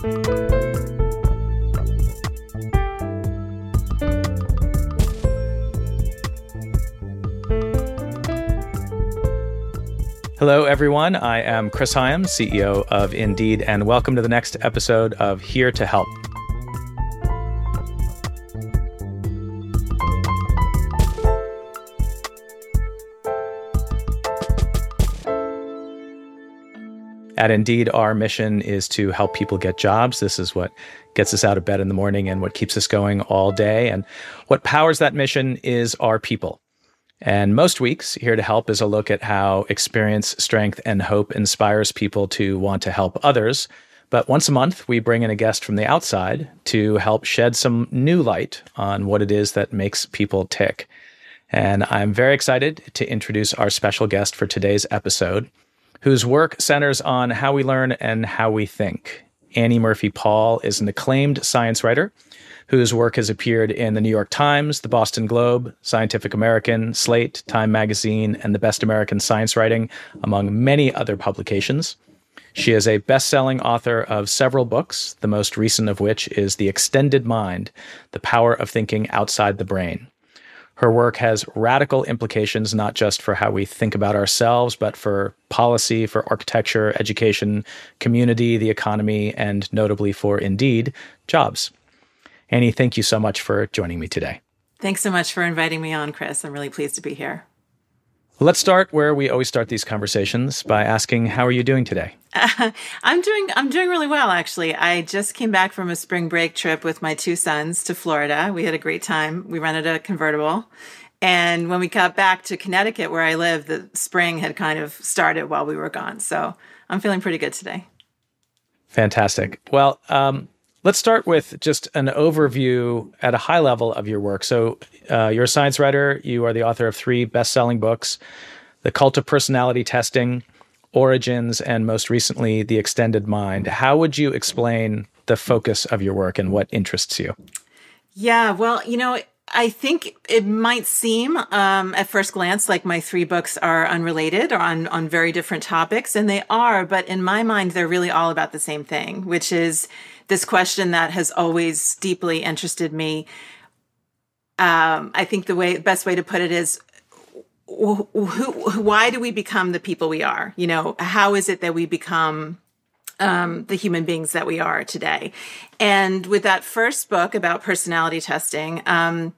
Hello, everyone. I am Chris Hyams, CEO of Indeed, and welcome to the next episode of Here to Help. At Indeed, our mission is to help people get jobs. This is what gets us out of bed in the morning and what keeps us going all day. And what powers that mission is our people. And most weeks, here to help is a look at how experience, strength, and hope inspires people to want to help others. But once a month, we bring in a guest from the outside to help shed some new light on what it is that makes people tick. And I'm very excited to introduce our special guest for today's episode, whose work centers on how we learn and how we think. Annie Murphy Paul is an acclaimed science writer whose work has appeared in the New York Times, the Boston Globe, Scientific American, Slate, Time Magazine, and the Best American Science Writing, among many other publications. She is a best selling author of several books, the most recent of which is The Extended Mind The Power of Thinking Outside the Brain. Her work has radical implications not just for how we think about ourselves, but for policy, for architecture, education, community, the economy, and notably for, indeed, jobs. Annie, thank you so much for joining me today. Thanks so much for inviting me on, Chris. I'm really pleased to be here. Let's start where we always start these conversations by asking, "How are you doing today?" Uh, I'm doing I'm doing really well actually. I just came back from a spring break trip with my two sons to Florida. We had a great time. We rented a convertible. And when we got back to Connecticut where I live, the spring had kind of started while we were gone. So, I'm feeling pretty good today. Fantastic. Well, um, Let's start with just an overview at a high level of your work. So, uh, you're a science writer. You are the author of three best-selling books: "The Cult of Personality Testing," "Origins," and most recently, "The Extended Mind." How would you explain the focus of your work and what interests you? Yeah, well, you know, I think it might seem um, at first glance like my three books are unrelated or on on very different topics, and they are. But in my mind, they're really all about the same thing, which is this question that has always deeply interested me. Um, I think the way best way to put it is why do we become the people we are? You know, how is it that we become um, the human beings that we are today? And with that first book about personality testing, um,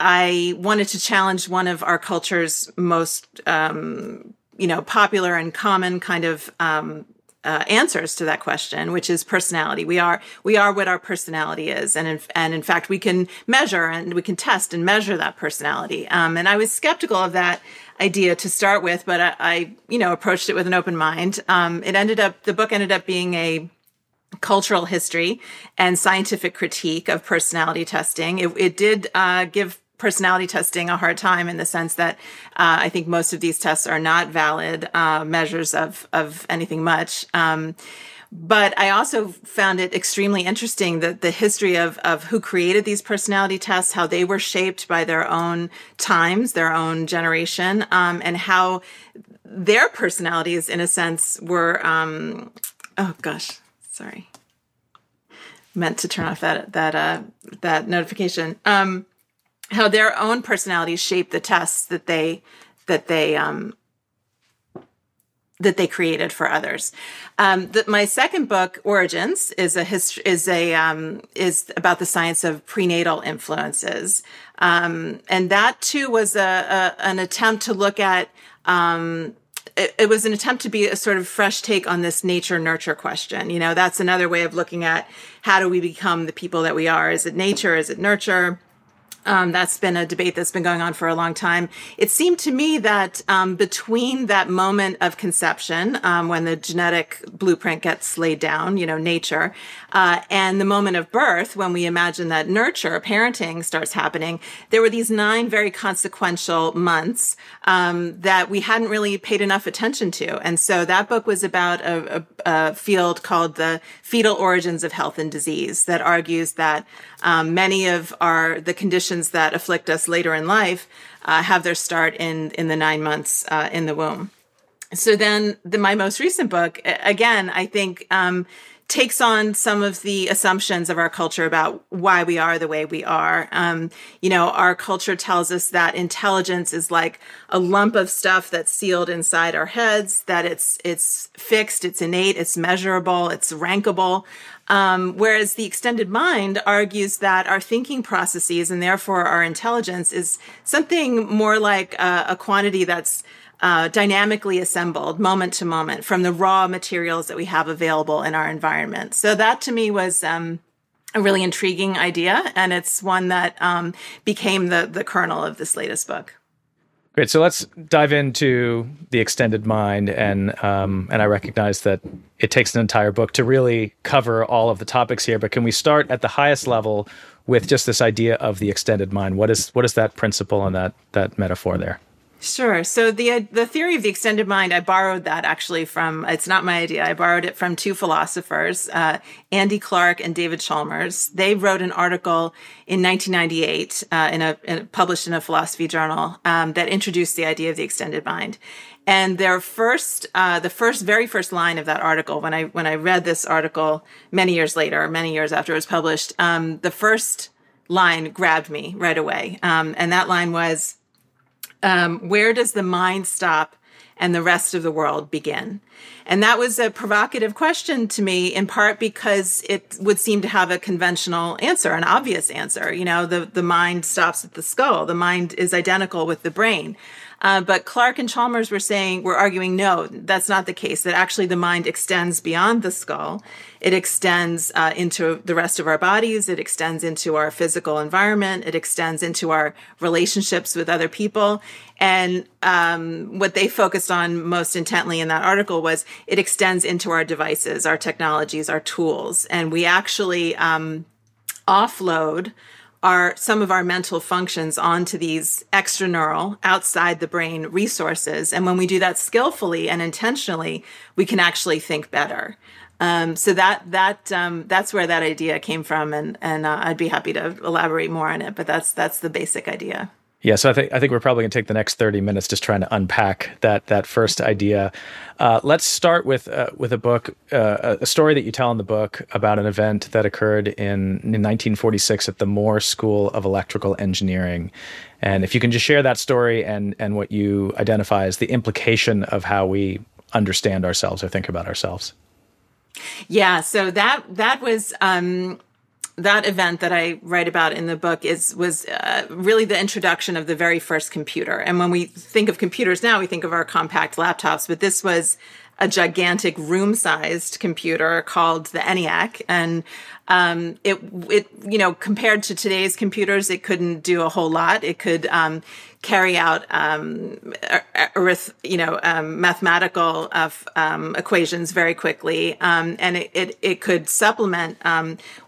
I wanted to challenge one of our culture's most, um, you know, popular and common kind of um, uh, answers to that question, which is personality. We are we are what our personality is, and in, and in fact, we can measure and we can test and measure that personality. Um, and I was skeptical of that idea to start with, but I, I you know approached it with an open mind. Um, it ended up the book ended up being a cultural history and scientific critique of personality testing. It, it did uh, give personality testing a hard time in the sense that uh, I think most of these tests are not valid uh, measures of of anything much. Um, but I also found it extremely interesting that the history of of who created these personality tests, how they were shaped by their own times, their own generation, um, and how their personalities, in a sense, were. Um, oh gosh, sorry, meant to turn off that that uh, that notification. Um, how their own personalities shape the tests that they that they um, that they created for others. Um, the, my second book, Origins, is a hist- is a um, is about the science of prenatal influences, um, and that too was a, a, an attempt to look at. Um, it, it was an attempt to be a sort of fresh take on this nature nurture question. You know, that's another way of looking at how do we become the people that we are? Is it nature? Is it nurture? Um, that's been a debate that's been going on for a long time. It seemed to me that um, between that moment of conception, um, when the genetic blueprint gets laid down, you know, nature, uh, and the moment of birth, when we imagine that nurture, parenting starts happening, there were these nine very consequential months um, that we hadn't really paid enough attention to. And so that book was about a, a, a field called the fetal origins of health and disease that argues that um, many of our the conditions that afflict us later in life uh, have their start in in the nine months uh, in the womb. so then the, my most recent book, again, I think, um, takes on some of the assumptions of our culture about why we are the way we are. Um, you know, our culture tells us that intelligence is like a lump of stuff that's sealed inside our heads, that it's it's fixed, it's innate, it's measurable, it's rankable. Um, whereas the extended mind argues that our thinking processes and therefore our intelligence is something more like a, a quantity that's uh, dynamically assembled moment to moment from the raw materials that we have available in our environment. So that to me was um, a really intriguing idea, and it's one that um, became the the kernel of this latest book. Great. So let's dive into the extended mind, and um, and I recognize that it takes an entire book to really cover all of the topics here. But can we start at the highest level with just this idea of the extended mind? What is what is that principle and that that metaphor there? Sure. So the the theory of the extended mind, I borrowed that actually from. It's not my idea. I borrowed it from two philosophers, uh, Andy Clark and David Chalmers. They wrote an article in 1998 uh, in, a, in, published in a philosophy journal um, that introduced the idea of the extended mind. And their first, uh, the first, very first line of that article, when I when I read this article many years later, many years after it was published, um, the first line grabbed me right away, um, and that line was um, where does the mind stop and the rest of the world begin? And that was a provocative question to me, in part because it would seem to have a conventional answer, an obvious answer. You know, the, the mind stops at the skull. The mind is identical with the brain. Uh, but Clark and Chalmers were saying, we're arguing, no, that's not the case, that actually the mind extends beyond the skull. It extends uh, into the rest of our bodies. It extends into our physical environment. It extends into our relationships with other people. And um, what they focused on most intently in that article was it extends into our devices, our technologies, our tools. And we actually um, offload our some of our mental functions onto these extraneural outside the brain resources. And when we do that skillfully and intentionally we can actually think better. Um, so that that um, that's where that idea came from. And and uh, I'd be happy to elaborate more on it but that's that's the basic idea yeah, so I think I think we're probably going to take the next thirty minutes just trying to unpack that that first idea. Uh, let's start with uh, with a book, uh, a story that you tell in the book about an event that occurred in, in 1946 at the Moore School of Electrical Engineering, and if you can just share that story and and what you identify as the implication of how we understand ourselves or think about ourselves. Yeah, so that that was. Um, that event that I write about in the book is was uh, really the introduction of the very first computer. And when we think of computers now, we think of our compact laptops, but this was a gigantic room-sized computer called the ENIAC, and um, it it you know compared to today's computers, it couldn't do a whole lot. It could um, carry out um, arith, you know um, mathematical uh, um, equations very quickly, um, and it, it, it could supplement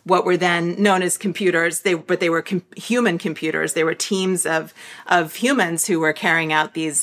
what were then known as computers. They but they were com- human computers. They were teams of of humans who were carrying out these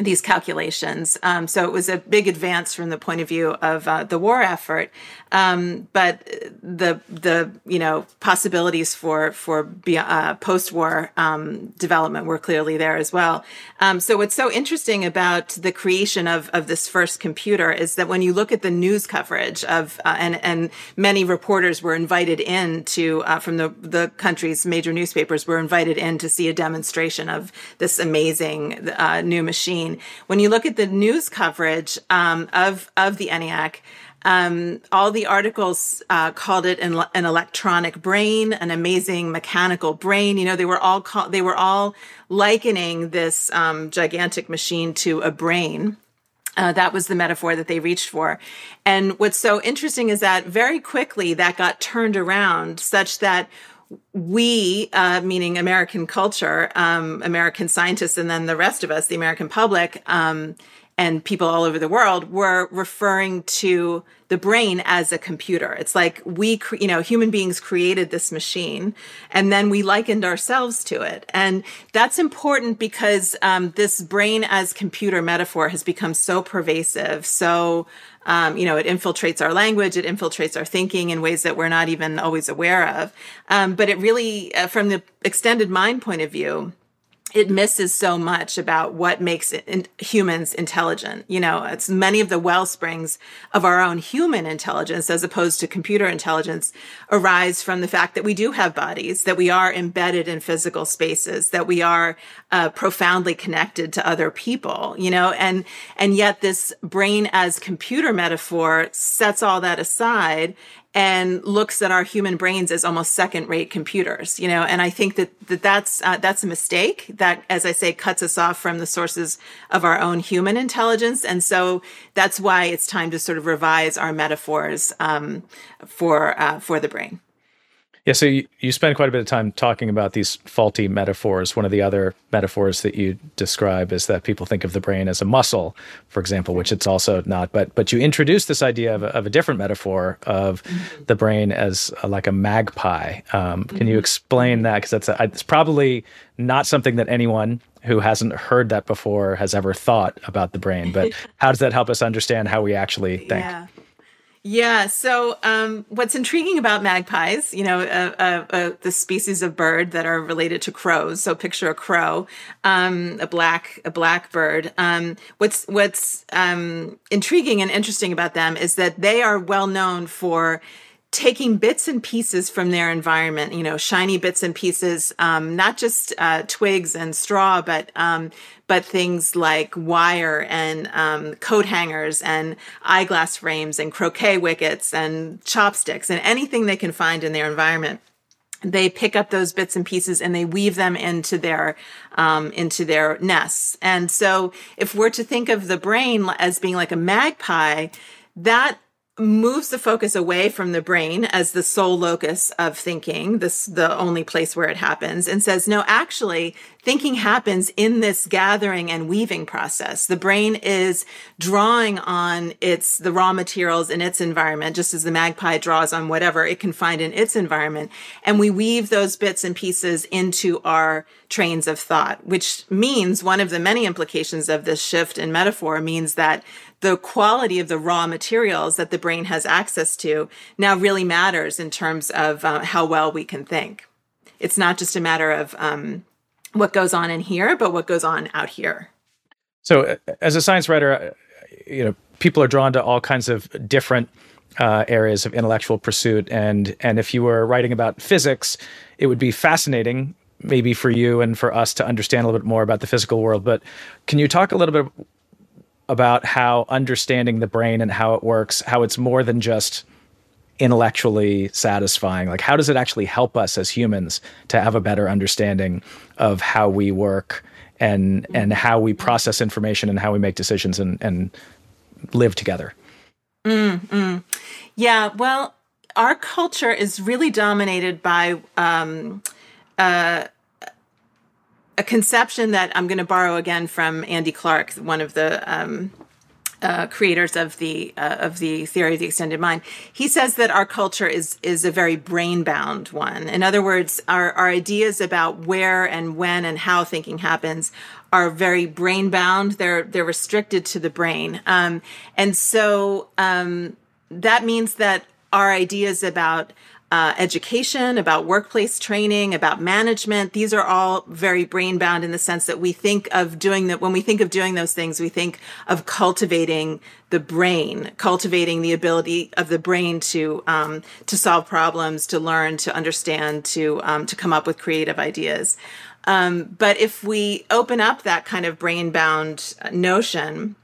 these calculations. Um, so it was a big advance from the point of view of uh, the war effort. Um, but the the you know possibilities for for uh, post war um, development were clearly there as well. Um, so what's so interesting about the creation of of this first computer is that when you look at the news coverage of uh, and and many reporters were invited in to uh, from the the country's major newspapers were invited in to see a demonstration of this amazing uh, new machine. When you look at the news coverage um, of of the ENIAC. Um, all the articles uh, called it an, an, electronic brain, an amazing mechanical brain. You know, they were all call- they were all likening this um, gigantic machine to a brain. Uh, that was the metaphor that they reached for. And what's so interesting is that very quickly that got turned around such that we, uh, meaning American culture, um, American scientists, and then the rest of us, the American public, um, and people all over the world were referring to the brain as a computer. It's like we, you know, human beings created this machine and then we likened ourselves to it. And that's important because um, this brain as computer metaphor has become so pervasive. So, um, you know, it infiltrates our language, it infiltrates our thinking in ways that we're not even always aware of. Um, but it really, uh, from the extended mind point of view, it misses so much about what makes in, humans intelligent. You know, it's many of the well springs of our own human intelligence, as opposed to computer intelligence, arise from the fact that we do have bodies, that we are embedded in physical spaces, that we are uh, profoundly connected to other people. You know, and and yet this brain as computer metaphor sets all that aside and looks at our human brains as almost second rate computers you know? And i think that, that that's uh, that's a mistake that as i say cuts us off from the sources of our own human intelligence. And so that's why it's time to sort of revise our metaphors um, for uh, for the brain yeah, so you, you spend quite a bit of time talking about these faulty metaphors. One of the other metaphors that you describe is that people think of the brain as a muscle, for example, which it's also not. But but you introduce this idea of a, of a different metaphor of mm-hmm. the brain as a, like a magpie. Um, mm-hmm. Can you explain that? Because that's a, it's probably not something that anyone who hasn't heard that before has ever thought about the brain. But how does that help us understand how we actually think? Yeah. Yeah. So, um, what's intriguing about magpies, you know, uh, uh, uh, the species of bird that are related to crows. So, picture a crow, um, a black a black bird. Um, what's what's um, intriguing and interesting about them is that they are well known for taking bits and pieces from their environment, you know, shiny bits and pieces, um, not just uh, twigs and straw, but um, but things like wire and um, coat hangers and eyeglass frames and croquet wickets and chopsticks and anything they can find in their environment. They pick up those bits and pieces and they weave them into their um, into their nests. And so if we're to think of the brain as being like a magpie that moves the focus away from the brain as the sole locus of thinking, this the only place where it happens, and says, no, actually, thinking happens in this gathering and weaving process. The brain is drawing on its the raw materials in its environment, just as the magpie draws on whatever it can find in its environment, and we weave those bits and pieces into our trains of thought, which means one of the many implications of this shift in metaphor means that the quality of the raw materials that the brain has access to now really matters in terms of uh, how well we can think. It's not just a matter of um, what goes on in here, but what goes on out here. So, uh, as a science writer, uh, you know, people are drawn to all kinds of different uh, areas of intellectual pursuit, and and if you were writing about physics, it would be fascinating, maybe for you and for us to understand a little bit more about the physical world. But can you talk a little bit about how understanding the brain and how it works, how it's more than just intellectually satisfying? Like, how does it actually help us as humans to have a better understanding of how we work and and how we process information and how we make decisions and and live together? Mm, mm. Yeah, well, our culture is really dominated by um, uh, a conception that I'm going to borrow again from Andy Clark, one of the um, uh, creators of the uh, of the theory of the extended mind. He says that our culture is is a very brain bound one. In other words, our our ideas about where and when and how thinking happens are very brain bound. They're they're restricted to the brain, um, and so um, that means that our ideas about uh, education, about workplace training, about management. These are all very brain bound in the sense that we think of doing that. When we think of doing those things, we think of cultivating the brain, cultivating the ability of the brain to um, to solve problems, to learn, to understand, to um, to come up with creative ideas. Um, but if we open up that kind of brain bound notion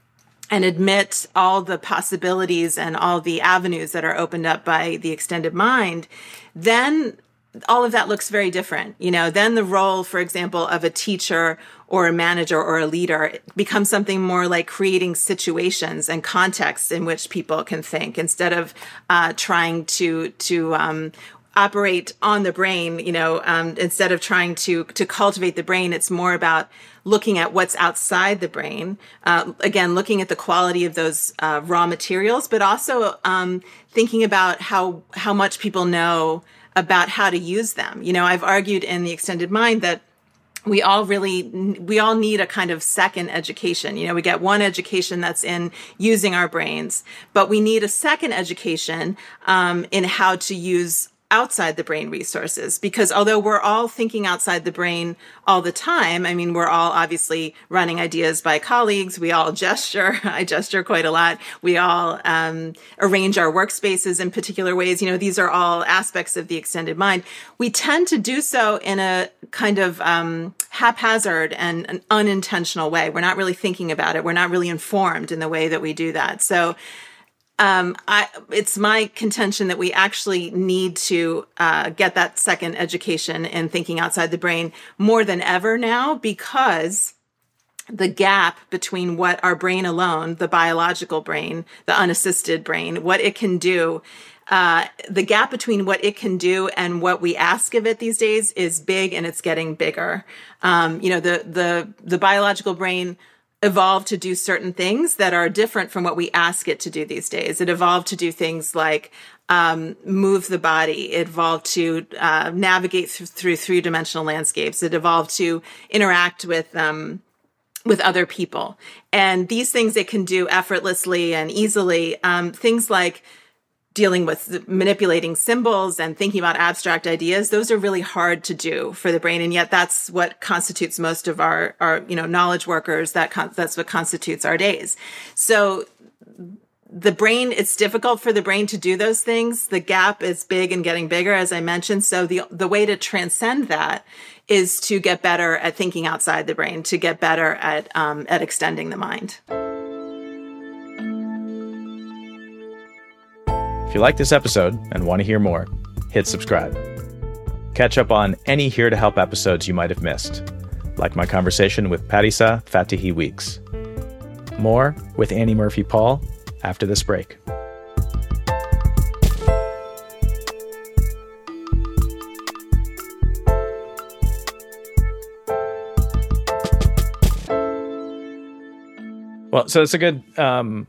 and admit all the possibilities and all the avenues that are opened up by the extended mind, then all of that looks very different. You know, then the role, for example, of a teacher or a manager or a leader becomes something more like creating situations and contexts in which people can think instead of uh, trying to to um, operate on the brain. You know, um, instead of trying to to cultivate the brain, it's more about looking at what's outside the brain. Uh, again, looking at the quality of those uh, raw materials, but also um, thinking about how how much people know about how to use them. You know, I've argued in the extended mind that we all really we all need a kind of second education you know we get one education that's in using our brains but we need a second education um, in how to use outside the brain resources because although we're all thinking outside the brain all the time i mean we're all obviously running ideas by colleagues. We all gesture. I gesture quite a lot. We all um, arrange our workspaces in particular ways. You know these are all aspects of the extended mind. We tend to do so in a kind of um, haphazard and an unintentional way. We're not really thinking about it. We're not really informed in the way that we do that. So um, I, it's my contention that we actually need to uh, get that second education in thinking outside the brain more than ever now because the gap between what our brain alone, the biological brain, the unassisted brain, what it can do, uh, the gap between what it can do and what we ask of it these days is big and it's getting bigger. Um, you know, the the the biological brain evolved to do certain things that are different from what we ask it to do these days. It evolved to do things like um, move the body. It evolved to uh, navigate th- through three dimensional landscapes. It evolved to interact with um, with other people, and these things it can do effortlessly and easily. Um, things like dealing with manipulating symbols and thinking about abstract ideas those are really hard to do for the brain. And yet that's what constitutes most of our our you know knowledge workers. That con- that's what constitutes our days. So the brain it's difficult for the brain to do those things. The gap is big and getting bigger as i mentioned. So the the way to transcend that is to get better at thinking outside the brain to get better at um, at extending the mind If you like this episode and want to hear more, hit subscribe. Catch up on any Here to Help episodes you might have missed, like my conversation with Parisa Fatihi Weeks. More with Annie Murphy Paul after this break. Well, so it's a good um,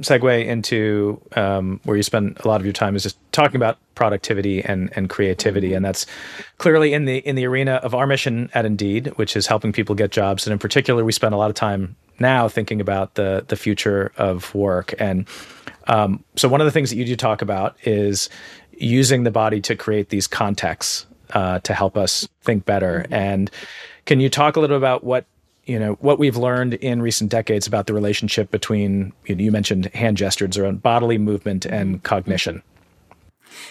segue into um, where you spend a lot of your time is just talking about productivity and and creativity, and that's clearly in the in the arena of our mission at Indeed, which is helping people get jobs, and in particular, we spend a lot of time now thinking about the the future of work, and um, so one of the things that you do talk about is using the body to create these contexts uh, to help us think better, and can you talk a little about what you know what we've learned in recent decades about the relationship between you, know, you mentioned hand gestures around bodily movement and cognition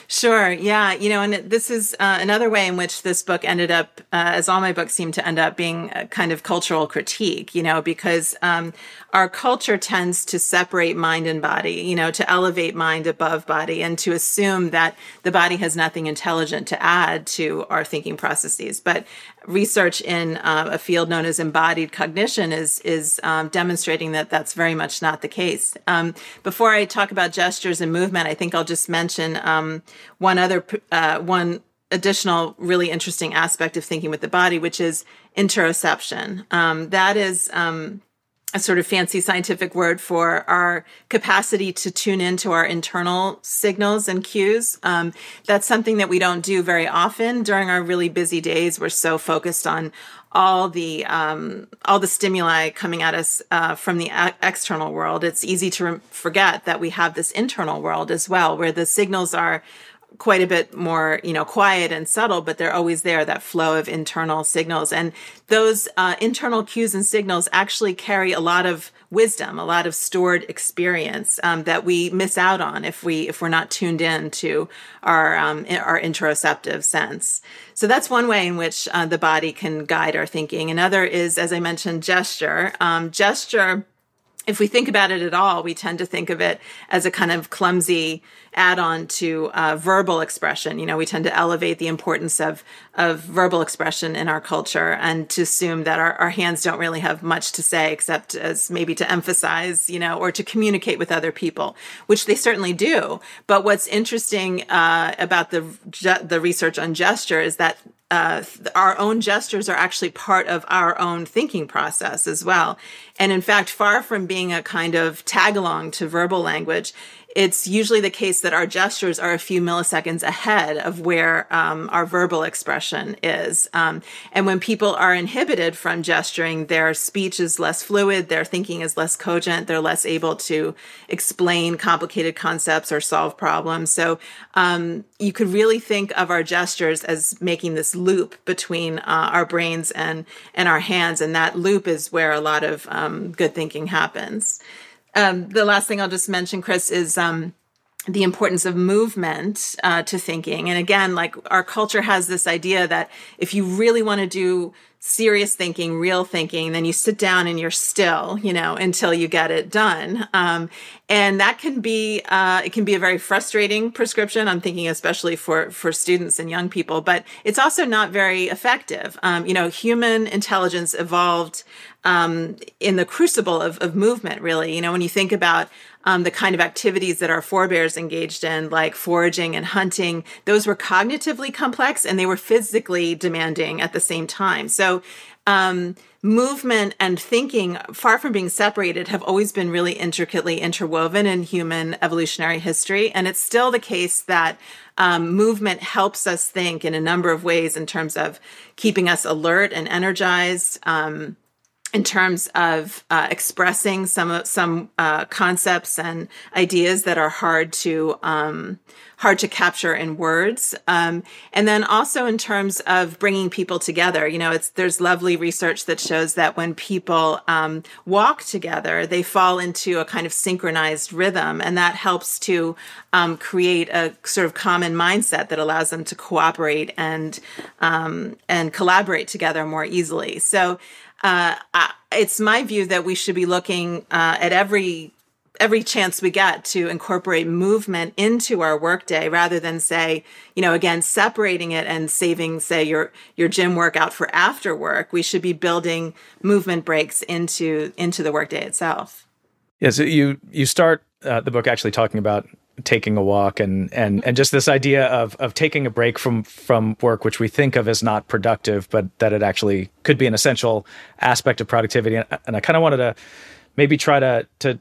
Sure. Yeah. You know, and this is uh, another way in which this book ended up, uh, as all my books seem to end up being a kind of cultural critique, you know, because um, our culture tends to separate mind and body, you know, to elevate mind above body and to assume that the body has nothing intelligent to add to our thinking processes. But research in uh, a field known as embodied cognition is is um, demonstrating that that's very much not the case. Um, before I talk about gestures and movement, I think I'll just mention um, one other uh, one additional really interesting aspect of thinking with the body, which is interoception. Um, that is um, a sort of fancy scientific word for our capacity to tune into our internal signals and cues. Um, that's something that we don't do very often during our really busy days. We're so focused on all the um, all the stimuli coming at us uh, from the a- external world. It's easy to re- forget that we have this internal world as well, where the signals are quite a bit more, you know, quiet and subtle, but they're always there, that flow of internal signals. And those uh, internal cues and signals actually carry a lot of wisdom, a lot of stored experience um, that we miss out on if we if we're not tuned in to our um, our interoceptive sense. So that's one way in which uh, the body can guide our thinking. Another is, as I mentioned, gesture. Um, gesture if we think about it at all, we tend to think of it as a kind of clumsy add-on to uh, verbal expression. You know, we tend to elevate the importance of of verbal expression in our culture and to assume that our, our hands don't really have much to say except as maybe to emphasize, you know, or to communicate with other people, which they certainly do. But what's interesting uh, about the the research on gesture is that uh, our own gestures are actually part of our own thinking process as well. And in fact, far from being a kind of tag along to verbal language, it's usually the case that our gestures are a few milliseconds ahead of where um, our verbal expression is. Um, and when people are inhibited from gesturing, their speech is less fluid, their thinking is less cogent, they're less able to explain complicated concepts or solve problems. So um, you could really think of our gestures as making this loop between uh, our brains and and our hands, and that loop is where a lot of um, good thinking happens. Um, the last thing I'll just mention, Chris, is um, the importance of movement uh, to thinking. And again, like our culture has this idea that if you really want to do serious thinking, real thinking, then you sit down and you're still, you know, until you get it done. Um, and that can be, uh, it can be a very frustrating prescription. I'm thinking especially for, for students and young people, but it's also not very effective. Um, you know, human intelligence evolved, um, in the crucible of, of movement, really. You know, when you think about um, the kind of activities that our forebears engaged in, like foraging and hunting, those were cognitively complex and they were physically demanding at the same time. So, um, movement and thinking, far from being separated, have always been really intricately interwoven in human evolutionary history. And it's still the case that um, movement helps us think in a number of ways in terms of keeping us alert and energized. Um, in terms of uh, expressing some some uh, concepts and ideas that are hard to um, hard to capture in words, um, and then also in terms of bringing people together. You know, it's there's lovely research that shows that when people um, walk together, they fall into a kind of synchronized rhythm, and that helps to um, create a sort of common mindset that allows them to cooperate and um, and collaborate together more easily. So uh, it's my view that we should be looking uh, at every every chance we get to incorporate movement into our workday rather than say you know again separating it and saving say your your gym workout for after work. We should be building movement breaks into into the workday itself. Yeah so you you start uh, the book actually talking about taking a walk and and and just this idea of of taking a break from from work which we think of as not productive but that it actually could be an essential aspect of productivity. And, and I kind of wanted to maybe try to to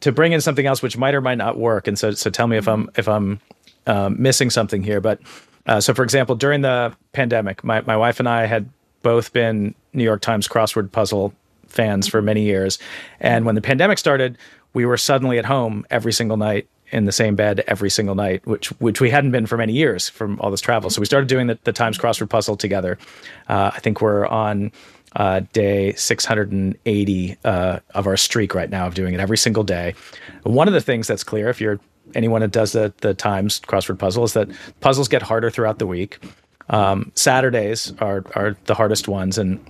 to bring in something else which might or might not work. And so so tell me if I'm if I'm um, missing something here. But uh, so for example during the pandemic my my wife and I had both been New York Times crossword puzzle fans for many years. And when the pandemic started we were suddenly at home every single night in the same bed every single night, which which we hadn't been for many years from all this travel. So we started doing the, the Times crossword puzzle together. Uh, I think we're on uh, day 680 uh, of our streak right now of doing it every single day. One of the things that's clear, if you're anyone that does the the Times crossword puzzle, is that puzzles get harder throughout the week. Um, Saturdays are are the hardest ones, and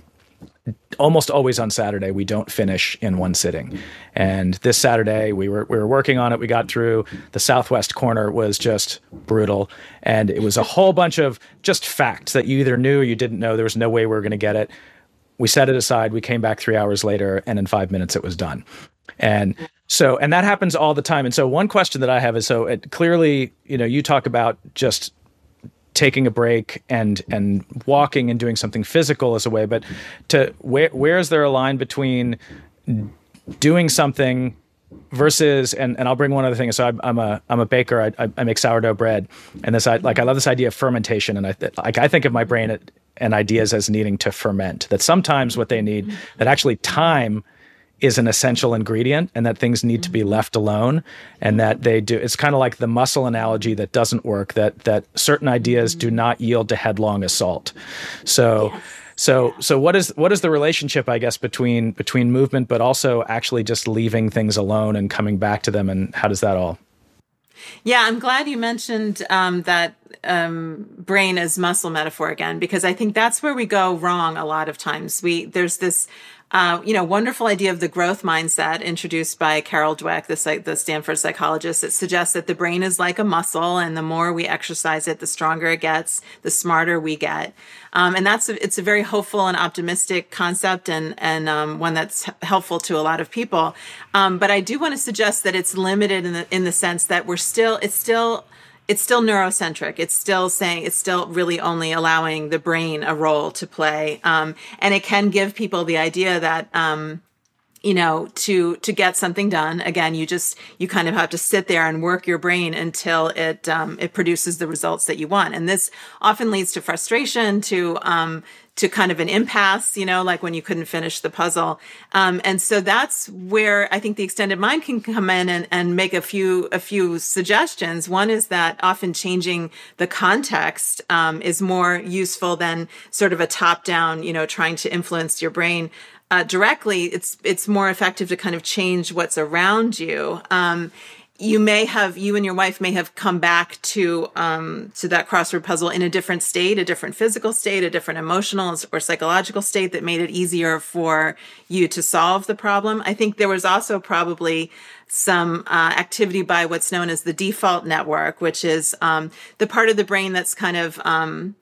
almost always on Saturday we don't finish in one sitting. And this Saturday we were we were working on it. We got through the southwest corner was just brutal, and it was a whole bunch of just facts that you either knew or you didn't know. There was no way we were going to get it. We set it aside. We came back three hours later, and in five minutes it was done. And so, and that happens all the time. And so, one question that I have is: so it, clearly, you know, you talk about just taking a break and and walking and doing something physical as a way but to where where is there a line between doing something versus and, and I'll bring one other thing. So I'm, I'm a I'm a baker. I, I make sourdough bread, and this I like I love this idea of fermentation. And I like I think of my brain and ideas as needing to ferment. That sometimes what they need that actually time is an essential ingredient and that things need to be mm-hmm. left alone and that they do it's kind of like the muscle analogy that doesn't work that that certain ideas do mm-hmm. not yield to headlong assault so yes. so so what is what is the relationship i guess between between movement but also actually just leaving things alone and coming back to them and how does that all yeah, I'm glad you mentioned um, that um, brain as muscle metaphor again, because I think that's where we go wrong a lot of times. We there's this uh, you know, wonderful idea of the growth mindset introduced by Carol Dweck, the, the Stanford psychologist. It suggests that the brain is like a muscle, and the more we exercise it, the stronger it gets, the smarter we get. Um, and that's a, it's a very hopeful and optimistic concept, and and um, one that's helpful to a lot of people. Um, but I do want to suggest that it's limited in the in the sense that we're still it's still it's still neurocentric. It's still saying it's still really only allowing the brain a role to play, um, and it can give people the idea that um, you know to to get something done again you just you kind of have to sit there and work your brain until it um, it produces the results that you want and this often leads to frustration to um, to kind of an impasse, you know, like when you couldn't finish the puzzle. Um, and so that's where I think the extended mind can come in and, and make a few a few suggestions. One is that often changing the context um, is more useful than sort of a top down, you know, trying to influence your brain uh, directly, it's it's more effective to kind of change what's around you. Um, you may have you and your wife may have come back to um, to that crossword puzzle in a different state, a different physical state, a different emotional or psychological state that made it easier for you to solve the problem. I think there was also probably some uh, activity by what's known as the default network, which is um, the part of the brain that's kind of um,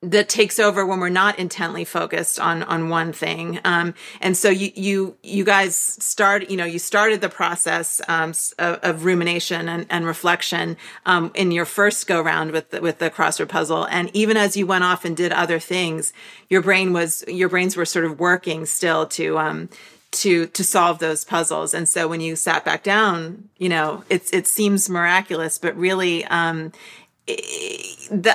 that takes over when we're not intently focused on on one thing. Um, and so you you you guys start you know you started the process um, of, of, rumination and, and reflection um, in your first go round with the, with the crossword puzzle. And even as you went off and did other things your brain was your brains were sort of working still to um to to solve those puzzles. And so when you sat back down you know it's it seems miraculous but really um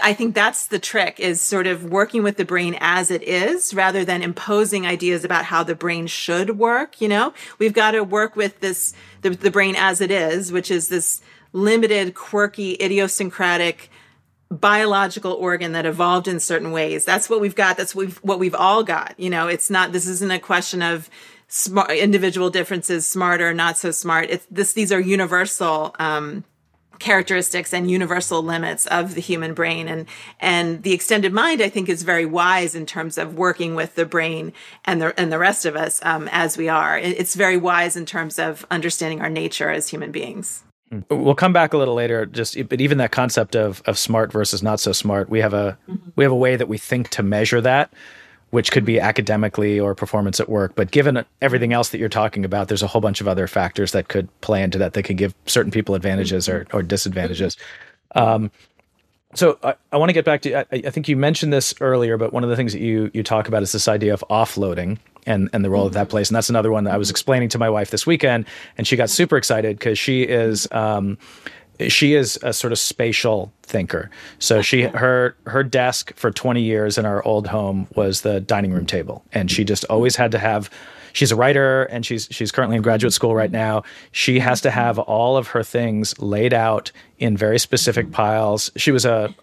I think that's the trick is sort of working with the brain as it is rather than imposing ideas about how the brain should work. You know, we've got to work with this, the, the brain as it is, which is this limited, quirky, idiosyncratic, biological organ that evolved in certain ways. That's what we've got. That's what we've, what we've all got. You know, it's not, this isn't a question of smart individual differences, smarter, not so smart. It's this, these are universal, um, characteristics and universal limits of the human brain and and the extended mind i think is very wise in terms of working with the brain and the and the rest of us um, as we are it's very wise in terms of understanding our nature as human beings hmm. We'll come back a little later. Just, but even that concept of of smart versus not so smart, we have a mm-hmm. we have a way that we think to measure that which could be academically or performance at work. But given everything else that you're talking about, there's a whole bunch of other factors that could play into that that could give certain people advantages or, or disadvantages. Um, so I, I want to get back to I, I, think you mentioned this earlier, but one of the things that you you talk about is this idea of offloading and and the role mm-hmm. that place, and that's another one that I was explaining to my wife this weekend, and she got super excited because she is. Um, she is a sort of spatial thinker. So she her her desk for 20 years in our old home was the dining room table and she just always had to have she's a writer and she's she's currently in graduate school right now. She has to have all of her things laid out in very specific piles. She was a,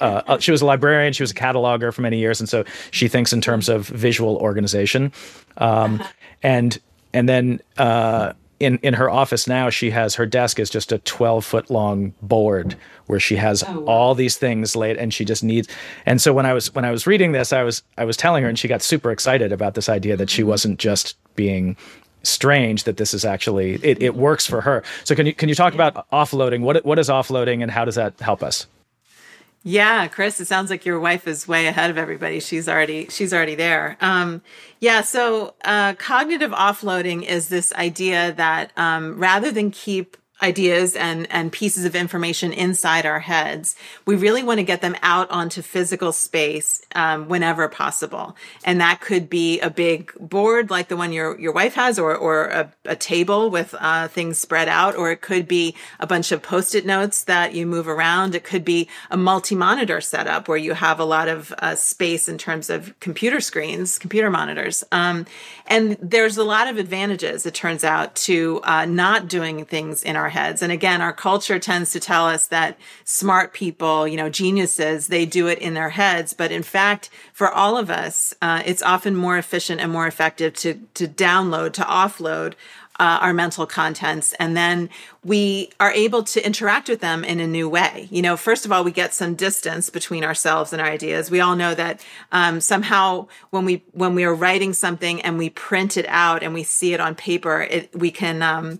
she was a librarian, she was a cataloger for many years and so she thinks in terms of visual organization. Um, and and then uh, in in her office now she has her desk is just a 12 foot long board where she has oh, wow. all these things laid and she just needs and so when i was when i was reading this i was i was telling her and she got super excited about this idea that she mm-hmm. wasn't just being strange that this is actually it, it works for her so can you can you talk about offloading what what is offloading and how does that help us yeah, Chris, it sounds like your wife is way ahead of everybody. She's already she's already there. Um, yeah, so uh, cognitive offloading is this idea that um, rather than keep ideas and, and pieces of information inside our heads. We really want to get them out onto physical space um, whenever possible. And that could be a big board like the one your, your wife has, or, or a, a table with uh, things spread out, or it could be a bunch of post it notes that you move around. It could be a multi monitor setup where you have a lot of uh, space in terms of computer screens, computer monitors. Um, and there's a lot of advantages, it turns out, to uh, not doing things in our heads. And again, our culture tends to tell us that smart people, you know, geniuses, they do it in their heads. But in fact, for all of us, uh, it's often more efficient and more effective to, to download, to offload uh, our mental contents and then we are able to interact with them in a new way you know first of all we get some distance between ourselves and our ideas we all know that um, somehow when we when we are writing something and we print it out and we see it on paper it we can um,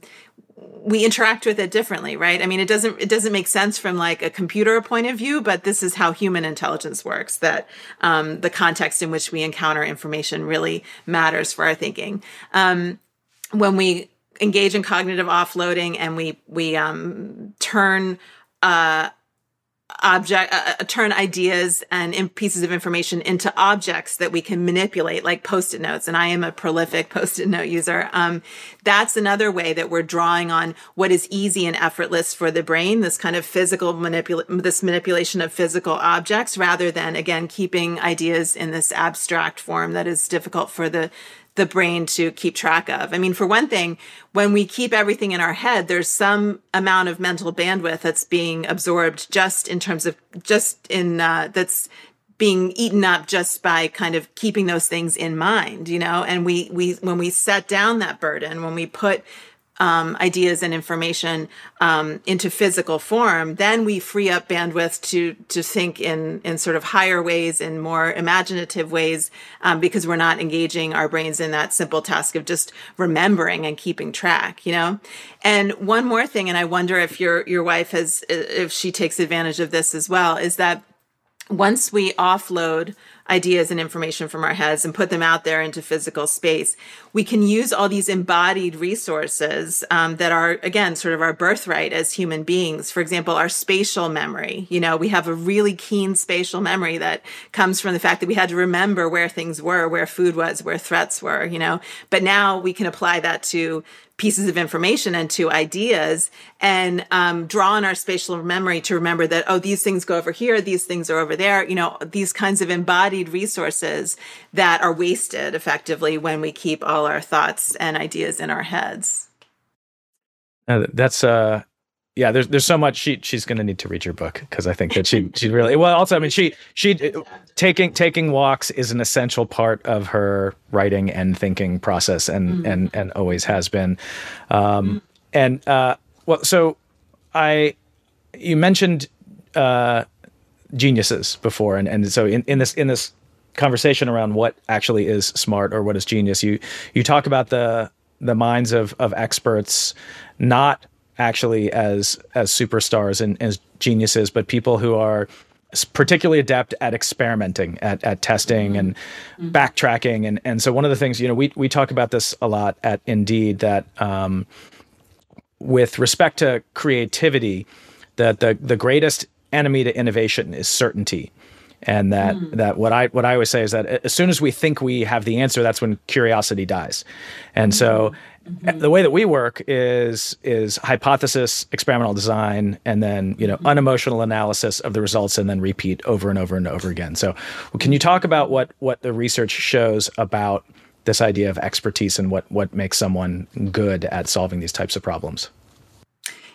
we interact with it differently right? I mean it doesn't it doesn't make sense from like a computer point of view but this is how human intelligence works that um, the context in which we encounter information really matters for our thinking. Um, when we engage in cognitive offloading and we we um, turn uh, object uh, uh, turn ideas and pieces of information into objects that we can manipulate like post-it notes and i am a prolific post-it note user. Um, that's another way that we're drawing on what is easy and effortless for the brain this kind of physical manipula- this manipulation of physical objects rather than again keeping ideas in this abstract form that is difficult for the the brain to keep track of. I mean, for one thing, when we keep everything in our head, there's some amount of mental bandwidth that's being absorbed just in terms of just in uh, that's being eaten up just by kind of keeping those things in mind, you know. And we we when we set down that burden, when we put um, ideas and information um, into physical form, then we free up bandwidth to to think in in sort of higher ways, in more imaginative ways, um, because we're not engaging our brains in that simple task of just remembering and keeping track. You know, and one more thing, and I wonder if your your wife has if she takes advantage of this as well, is that once we offload ideas and information from our heads and put them out there into physical space, we can use all these embodied resources um, that are, again, sort of our birthright as human beings. For example, our spatial memory. You know, we have a really keen spatial memory that comes from the fact that we had to remember where things were, where food was, where threats were, you know. But now we can apply that to pieces of information and to ideas and um, draw on our spatial memory to remember that oh these things go over here these things are over there you know these kinds of embodied resources that are wasted effectively when we keep all our thoughts and ideas in our heads. Uh, that's uh yeah, there's there's so much she she's going to need to read your book because I think that she she really well also I mean she she taking taking walks is an essential part of her writing and thinking process and mm-hmm. and and always has been, um, mm-hmm. and uh, well so I you mentioned uh, geniuses before and and so in in this in this conversation around what actually is smart or what is genius you you talk about the the minds of of experts not actually as as superstars and as geniuses, but people who are particularly adept at experimenting, at, at testing and mm-hmm. backtracking. And, and so one of the things, you know, we, we talk about this a lot at Indeed that um, with respect to creativity, that the, the greatest enemy to innovation is certainty. And that, mm. that what I what I always say is that as soon as we think we have the answer, that's when curiosity dies. And mm. so Mm-hmm. The way that we work is is hypothesis, experimental design, and then you know mm-hmm. unemotional analysis of the results, and then repeat over and over and over again. So, can you talk about what what the research shows about this idea of expertise and what what makes someone good at solving these types of problems?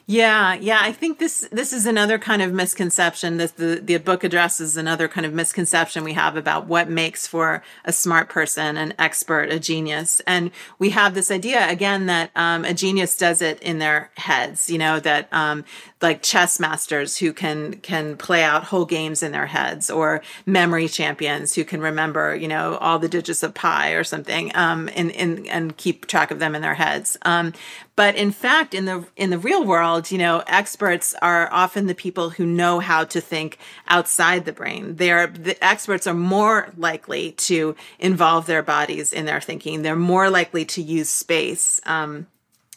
Yeah, yeah. I think this this is another kind of misconception. that the the book addresses another kind of misconception we have about what makes for a smart person, an expert, a genius. And we have this idea again that um, a genius does it in their heads. You know that um, like chess masters who can can play out whole games in their heads, or memory champions who can remember you know all the digits of pi or something, um, and and and keep track of them in their heads. Um, but in fact, in the in the real world, you know, experts are often the people who know how to think outside the brain. They're the experts are more likely to involve their bodies in their thinking. They're more likely to use space. Um,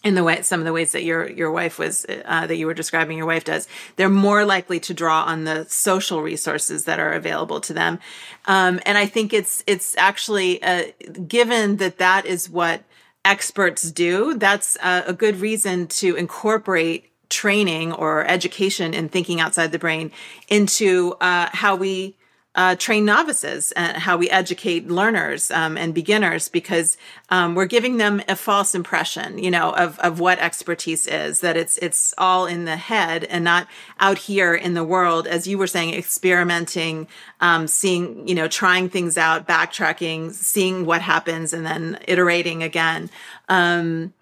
in the way some of the ways that your your wife was uh, that you were describing your wife does they're more likely to draw on the social resources that are available to them um, and i think it's it's actually uh, given that that is what experts do, that's a, good reason to incorporate training or education in thinking outside the brain into uh, how we uh, train novices and how we educate learners um, and beginners because um, we're giving them a false impression, you know, of, of what expertise is, that it's, it's all in the head and not out here in the world, as you were saying, experimenting, um, seeing, you know, trying things out, backtracking, seeing what happens and then iterating again. Um,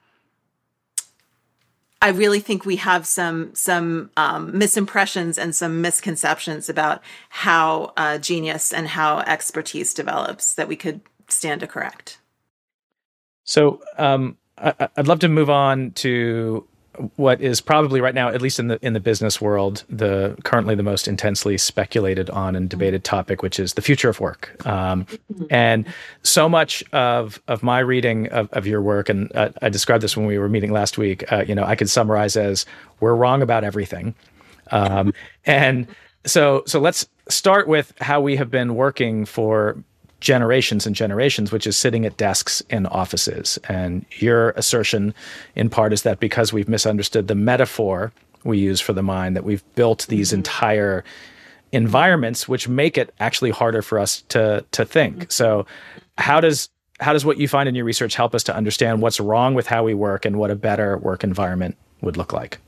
I really think we have some some um, misimpressions and some misconceptions about how uh, genius and how expertise develops that we could stand to correct. So um, I, would love to move on to what is probably right now, at least in the in the business world, the currently the most intensely speculated on and debated topic, which is the future of work. Um, and so much of of my reading of, of your work, and uh, I described this when we were meeting last week. Uh, you know, I could summarize as we're wrong about everything, um, and so so let's start with how we have been working for generations and generations, which is sitting at desks in offices. And your assertion, in part, is that because we've misunderstood the metaphor we use for the mind, that we've built these mm-hmm. entire environments which make it actually harder for us to to think. Mm-hmm. So, how does how does what you find in your research help us to understand what's wrong with how we work and what a better work environment would look like?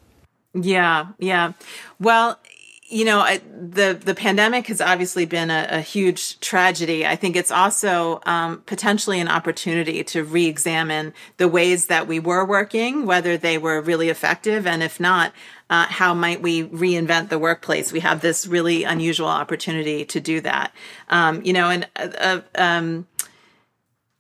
Yeah, yeah. Well, you know, I, the the pandemic has obviously been a, a huge tragedy. I think it's also um, potentially an opportunity to re-examine the ways that we were working, whether they were really effective, and if not, uh, how might we reinvent the workplace? We have this really unusual opportunity to do that. Um, you know, and uh, uh um,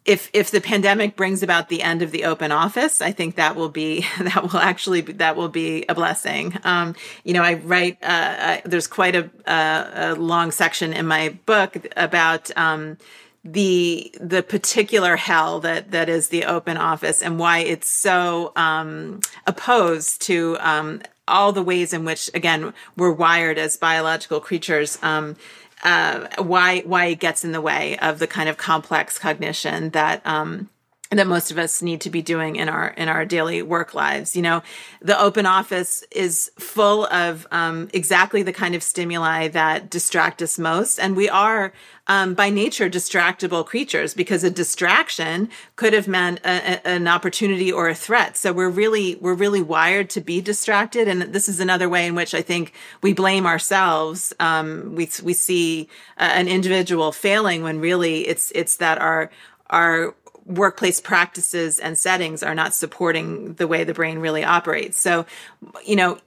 if if the pandemic brings about the end of the open office, I think that will be that will actually be, that will be a blessing. Um, you know, I write. Uh, I, there's quite a, a, a, long section in my book about. Um, the the particular hell that that is the open office and why it's so um, opposed to um, all the ways in which again we're wired as biological creatures um, uh, why why it gets in the way of the kind of complex cognition that um, that most of us need to be doing in our in our daily work lives. You know, the open office is full of um, exactly the kind of stimuli that distract us most, and we are um, by nature distractible creatures because a distraction could have meant a, a, an opportunity or a threat. So we're really we're really wired to be distracted, and this is another way in which I think we blame ourselves. Um, we we see uh, an individual failing when really it's it's that our our workplace practices and settings are not supporting the way the brain really operates. So, you know,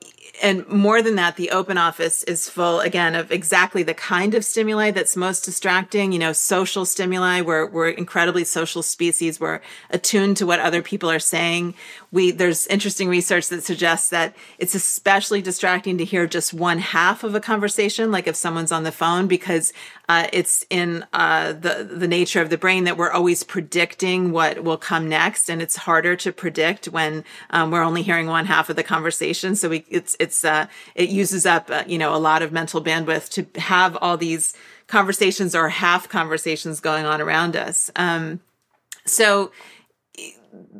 and more than that, the open office is full again of exactly the kind of stimuli that's most distracting. You know, social stimuli. We're we're incredibly social species. We're attuned to what other people are saying. We there's interesting research that suggests that it's especially distracting to hear just one half of a conversation, like if someone's on the phone, because uh, it's in uh, the the nature of the brain that we're always predicting what will come next, and it's harder to predict when um, we're only hearing one half of the conversation. So we, it's it's uh, it uses up uh, you know a lot of mental bandwidth to have all these conversations or half conversations going on around us. Um, so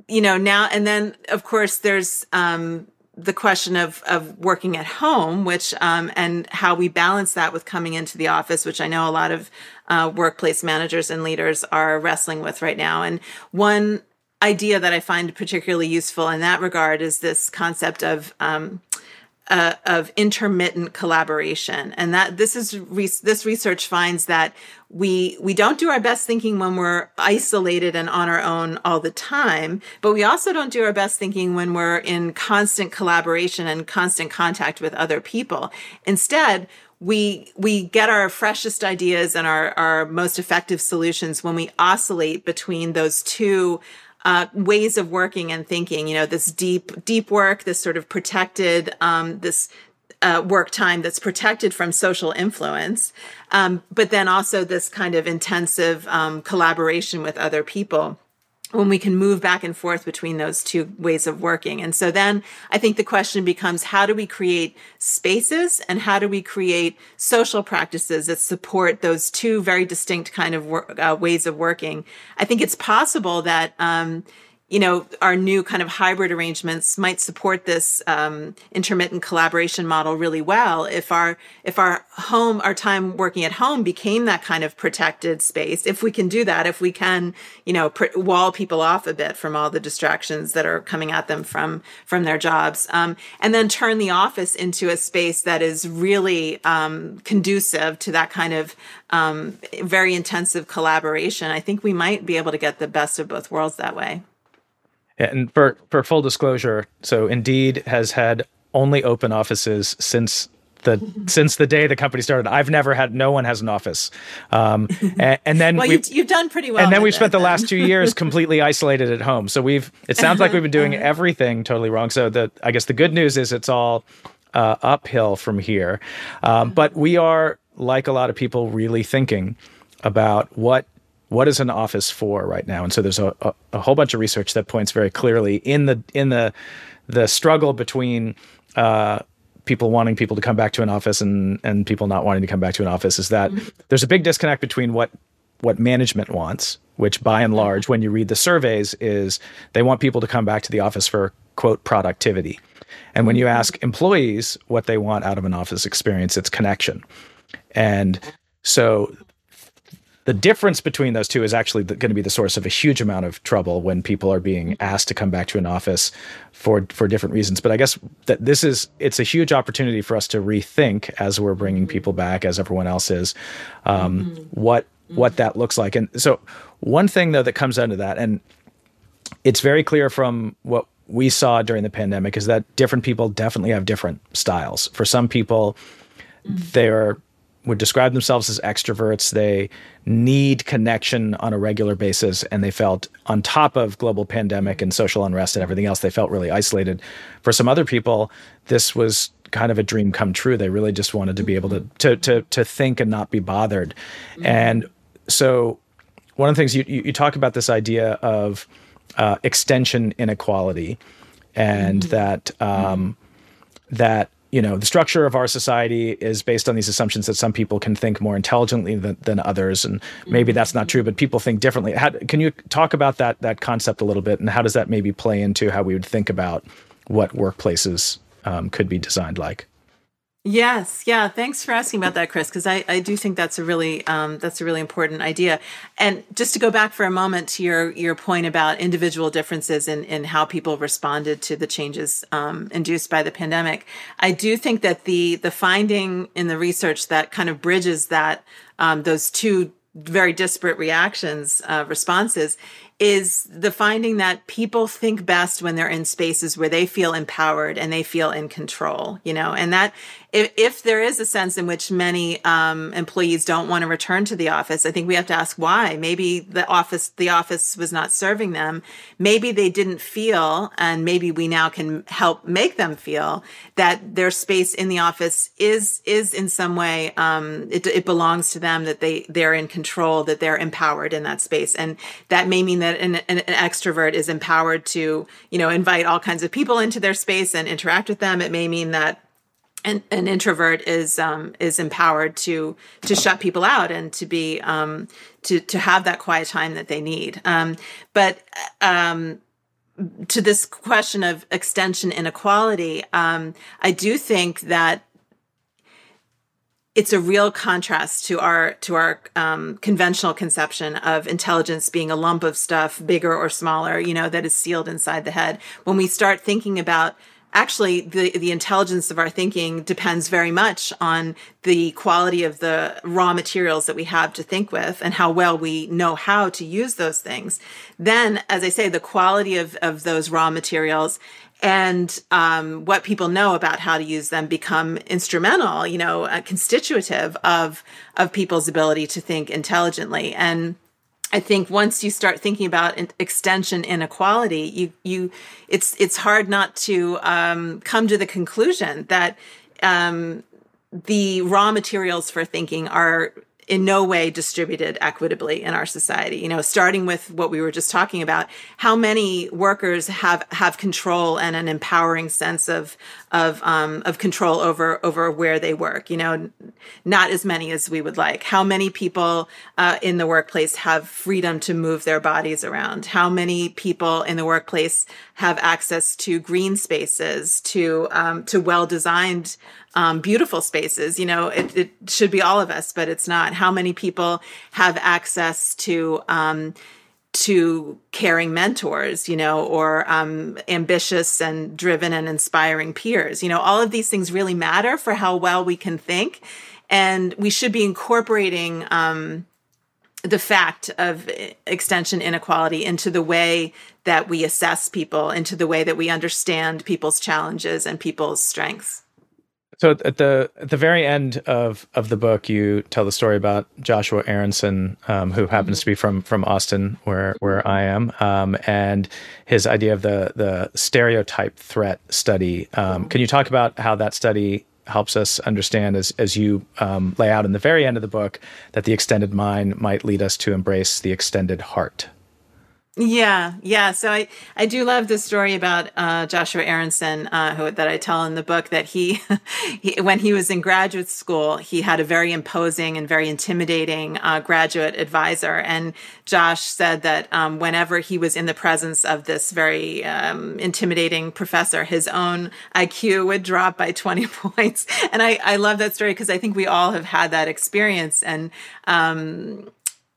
you know now and then of course there's um, the question of of working at home, which um, and how we balance that with coming into the office, which I know a lot of uh, workplace managers and leaders are wrestling with right now. And one idea that I find particularly useful in that regard is this concept of um, uh, of intermittent collaboration, and that this is re- this research finds that we we don't do our best thinking when we're isolated and on our own all the time, but we also don't do our best thinking when we're in constant collaboration and constant contact with other people. Instead, we we get our freshest ideas and our our most effective solutions when we oscillate between those two uh, ways of working and thinking. You know, this deep, deep work, this sort of protected, um, this uh, work time that's protected from social influence, um, but then also this kind of intensive um, collaboration with other people when we can move back and forth between those two ways of working. And so then I think the question becomes how do we create spaces and how do we create social practices that support those two very distinct kind of wor- uh, ways of working? I think it's possible that, um, you know, our new kind of hybrid arrangements might support this um, intermittent collaboration model really well. If our if our home, our time working at home became that kind of protected space, if we can do that, if we can, you know, pr- wall people off a bit from all the distractions that are coming at them from from their jobs, um, and then turn the office into a space that is really um, conducive to that kind of um, very intensive collaboration, I think we might be able to get the best of both worlds that way. And for for full disclosure, so Indeed has had only open offices since the since the day the company started. I've never had no one has an office, um, and, and, then well, you've, you've, done pretty well. And then we've spent the last two years completely isolated at home. So we've it sounds like we've been doing uh-huh. everything totally wrong. So the I guess the good news is it's all uh, uphill from here, um, but we are like a lot of people really thinking about what what is an office for right now? And so there's a, a, a, whole bunch of research that points very clearly in the in the the struggle between uh, people wanting people to come back to an office and and people not wanting to come back to an office is that mm-hmm. there's a big disconnect between what what management wants, which by and large, when you read the surveys, is they want people to come back to the office for quote productivity. And when you mm-hmm. ask employees what they want out of an office experience, it's connection. And so the difference between those two is actually going to be the source of a huge amount of trouble when people are being asked to come back to an office for for different reasons. But I guess that this is it's a huge opportunity for us to rethink as we're bringing people back, as everyone else is, um, mm-hmm. what what that looks like. And so one thing though that comes out of that, and it's very clear from what we saw during the pandemic, is that different people definitely have different styles. For some people, mm-hmm. they're would describe themselves as extroverts. They need connection on a regular basis, and they felt on top of global pandemic and social unrest and everything else, they felt really isolated. For some other people, this was kind of a dream come true. They really just wanted to be able to to to, to think and not be bothered. Mm-hmm. And so, one of the things you you, talk about this idea of uh, extension inequality, and mm-hmm. that um, that you know the structure of our society is based on these assumptions that some people can think more intelligently than, than others. And maybe that's not true but people think differently. How, can you talk about that that concept a little bit? And how does that maybe play into how we would think about what workplaces um, could be designed like Yes, yeah. Thanks for asking about that, Chris, because I, I do think that's a really um, that's a really important idea. And just to go back for a moment to your your point about individual differences in in how people responded to the changes um, induced by the pandemic, I do think that the the finding in the research that kind of bridges that um, those two very disparate reactions uh, responses is the finding that people think best when they're in spaces where they feel empowered and they feel in control you know and that if, if there is a sense in which many um, employees don't want to return to the office, I think we have to ask why. Maybe the office the office was not serving them. Maybe they didn't feel, and maybe we now can help make them feel that their space in the office is is in some way um, it, it belongs to them. That they they're in control. That they're empowered in that space, and that may mean that an, an, an extrovert is empowered to you know invite all kinds of people into their space and interact with them. It may mean that an, an introvert is um, is empowered to to shut people out and to be um, to to have that quiet time that they need. Um, but um, to this question of extension inequality, um, I do think that it's a real contrast to our to our um, conventional conception of intelligence being a lump of stuff, bigger or smaller, you know, that is sealed inside the head. When we start thinking about actually the the intelligence of our thinking depends very much on the quality of the raw materials that we have to think with and how well we know how to use those things. Then as i say the quality of of those raw materials and um, what people know about how to use them become instrumental you know uh, constitutive of of people's ability to think intelligently. And I think once you start thinking about extension inequality, you you it's it's hard not to um, come to the conclusion that um, the raw materials for thinking are in no way distributed equitably in our society. You know, starting with what we were just talking about, how many workers have have control and an empowering sense of of um, of control over over where they work. You know, not as many as we would like. How many people uh, in the workplace have freedom to move their bodies around? How many people in the workplace have access to green spaces, to um, to well designed um, beautiful spaces. You know, it, it, should be all of us, but it's not. How many people have access to um, to caring mentors, you know, or um, ambitious and driven and inspiring peers? You know, all of these things really matter for how well we can think, and we should be incorporating. Um, the fact of extension inequality into the way that we assess people, into the way that we understand people's challenges and people's strengths. So at the at the very end of of the book, you tell the story about Joshua Aronson, um, who happens to be from from Austin, where where I am, um, and his idea of the the stereotype threat study. Um, can you talk about how that study helps us understand, as as you um, lay out in the very end of the book, that the extended mind might lead us to embrace the extended heart? Yeah, yeah. So I, I do love the story about uh, Joshua Aronson, uh, who that I tell in the book that he, he, when he was in graduate school, he had a very imposing and very intimidating uh, graduate advisor. And Josh said that um, whenever he was in the presence of this very um, intimidating professor, his own IQ would drop by twenty points. And I, I love that story because I think we all have had that experience. And um,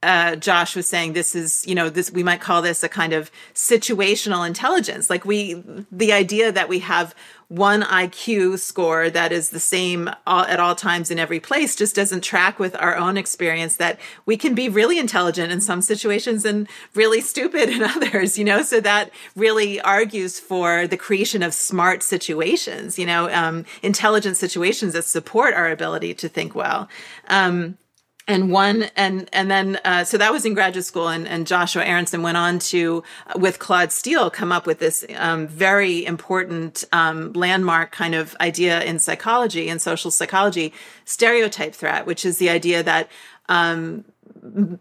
uh, Josh was saying this is, you know, this we might call this a kind of situational intelligence. Like we, the idea that we have one IQ score that is the same all, at all times in every place just doesn't track with our own experience that we can be really intelligent in some situations and really stupid in others, you know? So that really argues for the creation of smart situations, you know, um, intelligent situations that support our ability to think well. Um, and one and and then uh, so that was in graduate school and, and joshua aronson went on to uh, with claude steele come up with this um, very important um, landmark kind of idea in psychology and social psychology stereotype threat which is the idea that um,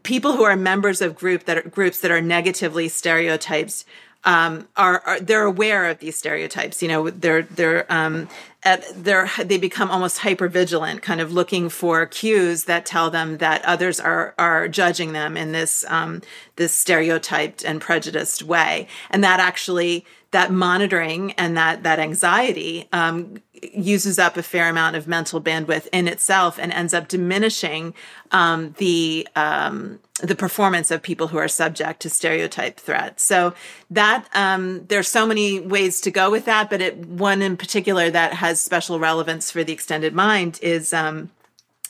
people who are members of group that are, groups that are negatively stereotyped um, are, are, they're aware of these stereotypes. You know, they're they're um, they're they become almost hyper vigilant, kind of looking for cues that tell them that others are are judging them in this um, this stereotyped and prejudiced way, and that actually that monitoring and that that anxiety um, uses up a fair amount of mental bandwidth in itself and ends up diminishing um, the um, the performance of people who are subject to stereotype threats. So that um, there's so many ways to go with that, but it, one in particular that has special relevance for the extended mind is um,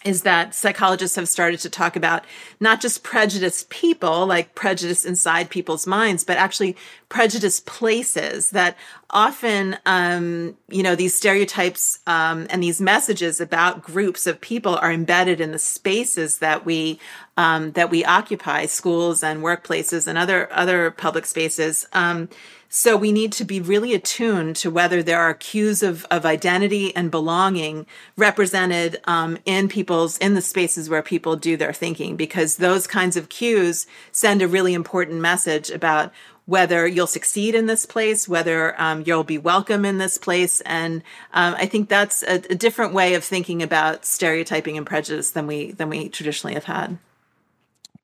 is that psychologists have started to talk about not just prejudiced people, like prejudice inside people's minds, but actually prejudiced places that often, um, you know, these stereotypes um, and these messages about groups of people are embedded in the spaces that we um, that we occupy, schools and workplaces and other other public spaces. Um, so we need to be really attuned to whether there are cues of, of identity and belonging represented um, in people's in the spaces where people do their thinking, because those kinds of cues send a really important message about whether you'll succeed in this place, whether um, you'll be welcome in this place. And um, I think that's a, a, different way of thinking about stereotyping and prejudice than we than we traditionally have had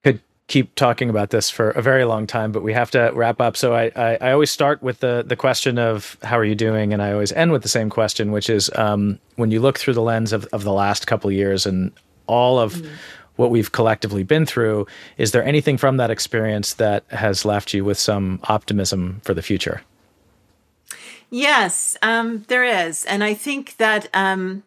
Could keep talking about this for a very long time, but we have to wrap up. So I, I, I, always start with the the question of how are you doing, and I always end with the same question, which is um, when you look through the lens of, of the last couple of years and all of mm-hmm. What we've collectively been through, is there anything from that experience that has left you with some optimism for the future? Yes, um, there is, and I think that. Um,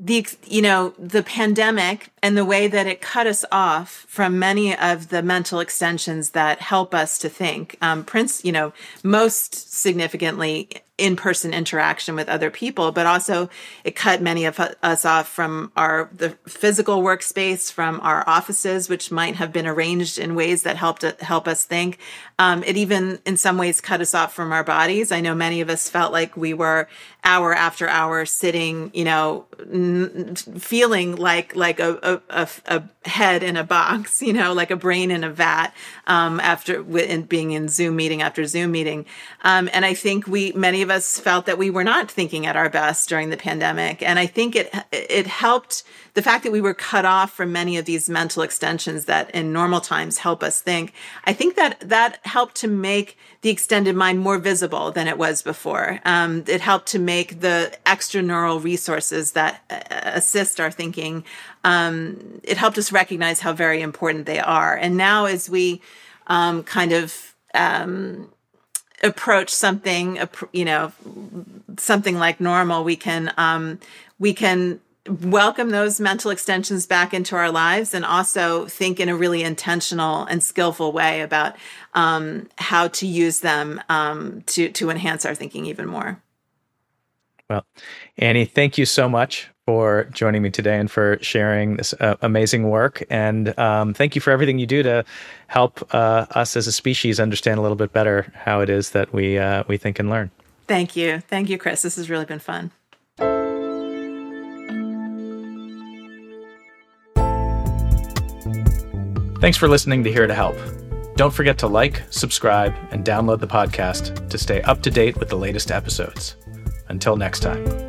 the you know the pandemic and the way that it cut us off from many of the mental extensions that help us to think um, prince you know most significantly in-person interaction with other people but also it cut many of us off from our the physical workspace from our offices which might have been arranged in ways that helped help us think. Um, it even in some ways cut us off from our bodies. I know many of us felt like we were hour after hour sitting you know n- feeling like like a, a, a, head in a box you know like a brain in a vat um, after in, being in zoom meeting after zoom meeting um, and i think we many of of us felt that we were not thinking at our best during the pandemic. And I think it, it helped the fact that we were cut off from many of these mental extensions that in normal times help us think. I think that that helped to make the extended mind more visible than it was before. Um, it helped to make the extra neural resources that uh, assist our thinking. Um, it helped us recognize how very important they are. And now as we um, kind of um, approach something you know something like normal we can um, we can welcome those mental extensions back into our lives and also think in a really intentional and skillful way about um, how to use them um, to to enhance our thinking even more well annie thank you so much for joining me today and for sharing this uh, amazing work. And um, thank you for everything you do to help uh, us as a species understand a little bit better how it is that we uh, we think and learn. Thank you, thank you, Chris. This has really been fun. Thanks for listening to Here to Help. Don't forget to like, subscribe, and download the podcast to stay up to date with the latest episodes. Until next time.